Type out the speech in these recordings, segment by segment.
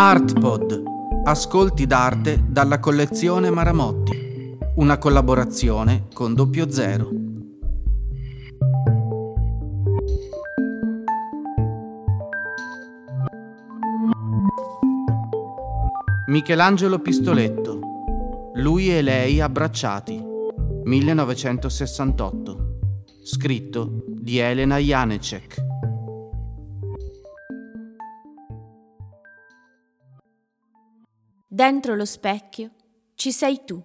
Artpod. Ascolti d'arte dalla collezione Maramotti. Una collaborazione con Doppio Zero. Michelangelo Pistoletto. Lui e lei abbracciati. 1968. Scritto di Elena Janecek. Dentro lo specchio ci sei tu,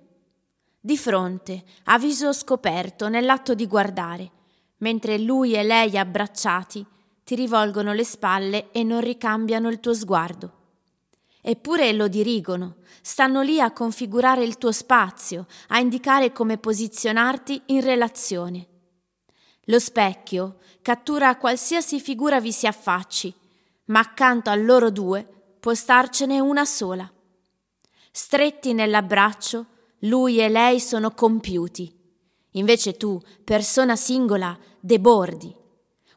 di fronte, a viso scoperto, nell'atto di guardare, mentre lui e lei abbracciati ti rivolgono le spalle e non ricambiano il tuo sguardo. Eppure lo dirigono, stanno lì a configurare il tuo spazio, a indicare come posizionarti in relazione. Lo specchio cattura qualsiasi figura vi si affacci, ma accanto a loro due può starcene una sola. Stretti nell'abbraccio, lui e lei sono compiuti. Invece tu, persona singola, debordi.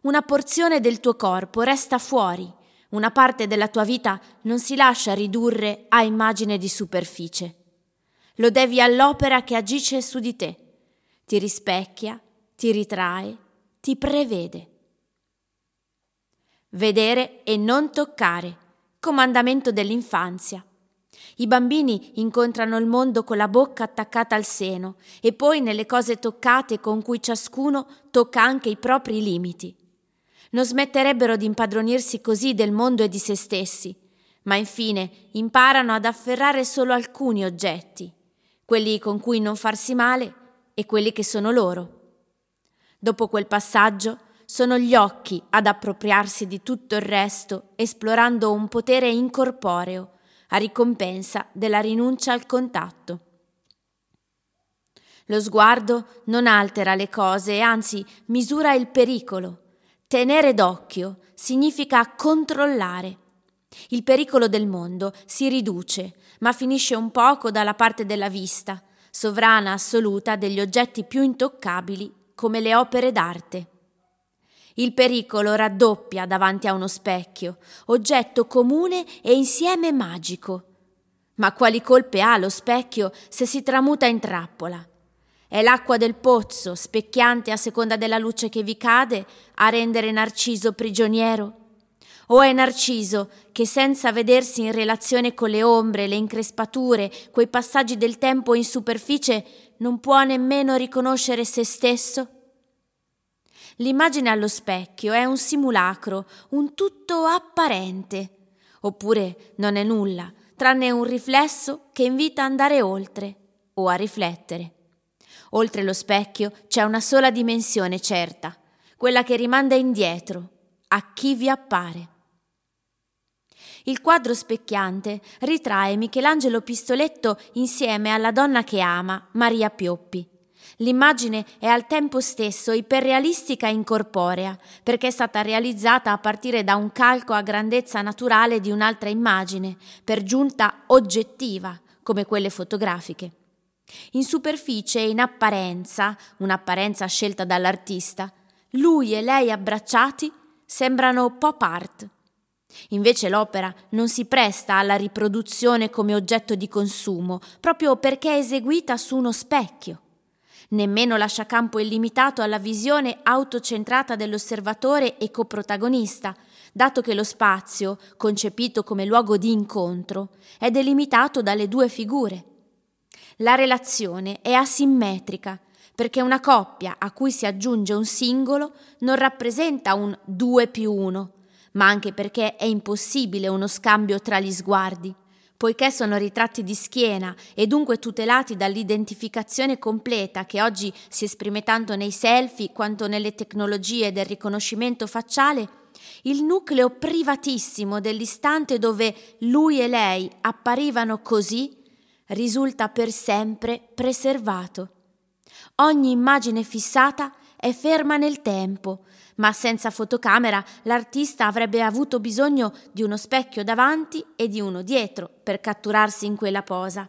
Una porzione del tuo corpo resta fuori, una parte della tua vita non si lascia ridurre a immagine di superficie. Lo devi all'opera che agisce su di te. Ti rispecchia, ti ritrae, ti prevede. Vedere e non toccare, comandamento dell'infanzia. I bambini incontrano il mondo con la bocca attaccata al seno e poi nelle cose toccate con cui ciascuno tocca anche i propri limiti. Non smetterebbero di impadronirsi così del mondo e di se stessi, ma infine imparano ad afferrare solo alcuni oggetti, quelli con cui non farsi male e quelli che sono loro. Dopo quel passaggio sono gli occhi ad appropriarsi di tutto il resto, esplorando un potere incorporeo a ricompensa della rinuncia al contatto. Lo sguardo non altera le cose anzi misura il pericolo. Tenere d'occhio significa controllare. Il pericolo del mondo si riduce, ma finisce un poco dalla parte della vista, sovrana assoluta degli oggetti più intoccabili come le opere d'arte. Il pericolo raddoppia davanti a uno specchio, oggetto comune e insieme magico. Ma quali colpe ha lo specchio se si tramuta in trappola? È l'acqua del pozzo, specchiante a seconda della luce che vi cade, a rendere Narciso prigioniero? O è Narciso che senza vedersi in relazione con le ombre, le increspature, quei passaggi del tempo in superficie, non può nemmeno riconoscere se stesso? L'immagine allo specchio è un simulacro, un tutto apparente, oppure non è nulla, tranne un riflesso che invita ad andare oltre o a riflettere. Oltre lo specchio c'è una sola dimensione certa, quella che rimanda indietro, a chi vi appare. Il quadro specchiante ritrae Michelangelo Pistoletto insieme alla donna che ama, Maria Pioppi. L'immagine è al tempo stesso iperrealistica e incorporea, perché è stata realizzata a partire da un calco a grandezza naturale di un'altra immagine, per giunta oggettiva, come quelle fotografiche. In superficie e in apparenza, un'apparenza scelta dall'artista, lui e lei abbracciati sembrano pop art. Invece l'opera non si presta alla riproduzione come oggetto di consumo, proprio perché è eseguita su uno specchio. Nemmeno lascia campo illimitato alla visione autocentrata dell'osservatore e coprotagonista, dato che lo spazio, concepito come luogo di incontro, è delimitato dalle due figure. La relazione è asimmetrica, perché una coppia a cui si aggiunge un singolo non rappresenta un due più uno, ma anche perché è impossibile uno scambio tra gli sguardi poiché sono ritratti di schiena e dunque tutelati dall'identificazione completa che oggi si esprime tanto nei selfie quanto nelle tecnologie del riconoscimento facciale, il nucleo privatissimo dell'istante dove lui e lei apparivano così risulta per sempre preservato. Ogni immagine fissata è ferma nel tempo, ma senza fotocamera l'artista avrebbe avuto bisogno di uno specchio davanti e di uno dietro per catturarsi in quella posa.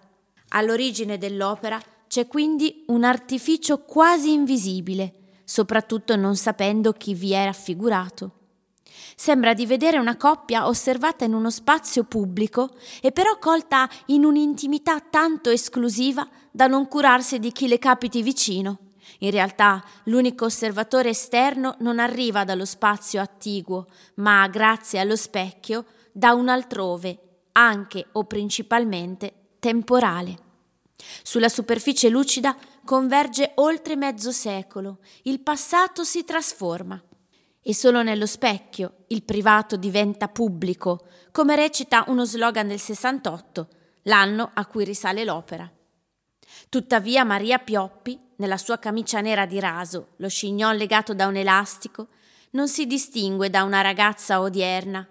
All'origine dell'opera c'è quindi un artificio quasi invisibile, soprattutto non sapendo chi vi è raffigurato. Sembra di vedere una coppia osservata in uno spazio pubblico e però colta in un'intimità tanto esclusiva da non curarsi di chi le capiti vicino. In realtà l'unico osservatore esterno non arriva dallo spazio attiguo, ma grazie allo specchio da un altrove, anche o principalmente temporale. Sulla superficie lucida converge oltre mezzo secolo, il passato si trasforma. E solo nello specchio il privato diventa pubblico, come recita uno slogan del 68, l'anno a cui risale l'opera. Tuttavia Maria Pioppi, nella sua camicia nera di raso, lo scignon legato da un elastico, non si distingue da una ragazza odierna,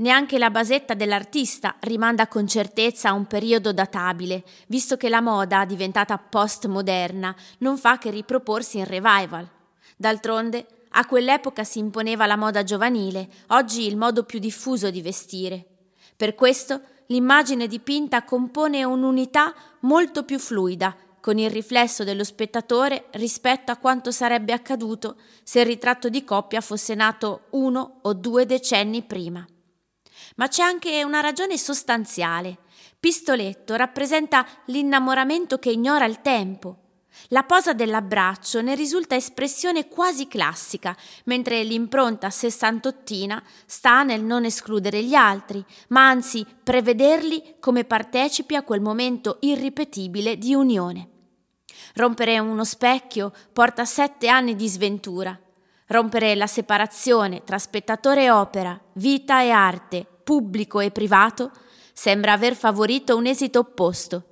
Neanche la basetta dell'artista rimanda con certezza a un periodo databile, visto che la moda, diventata postmoderna, non fa che riproporsi in revival. D'altronde, a quell'epoca si imponeva la moda giovanile, oggi il modo più diffuso di vestire. Per questo l'immagine dipinta compone un'unità molto più fluida, con il riflesso dello spettatore rispetto a quanto sarebbe accaduto se il ritratto di coppia fosse nato uno o due decenni prima. Ma c'è anche una ragione sostanziale. Pistoletto rappresenta l'innamoramento che ignora il tempo. La posa dell'abbraccio ne risulta espressione quasi classica, mentre l'impronta sessantottina sta nel non escludere gli altri, ma anzi prevederli come partecipi a quel momento irripetibile di unione. Rompere uno specchio porta sette anni di sventura. Rompere la separazione tra spettatore e opera, vita e arte, pubblico e privato, sembra aver favorito un esito opposto,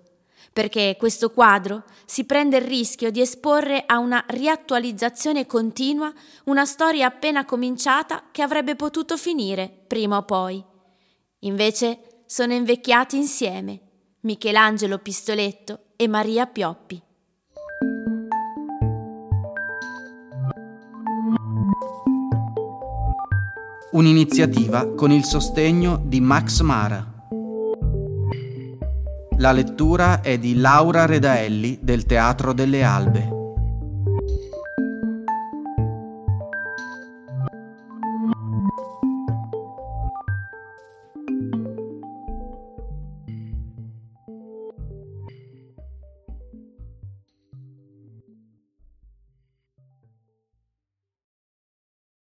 perché questo quadro si prende il rischio di esporre a una riattualizzazione continua una storia appena cominciata che avrebbe potuto finire prima o poi. Invece sono invecchiati insieme Michelangelo Pistoletto e Maria Pioppi. un'iniziativa con il sostegno di Max Mara. La lettura è di Laura Redaelli del Teatro delle Albe.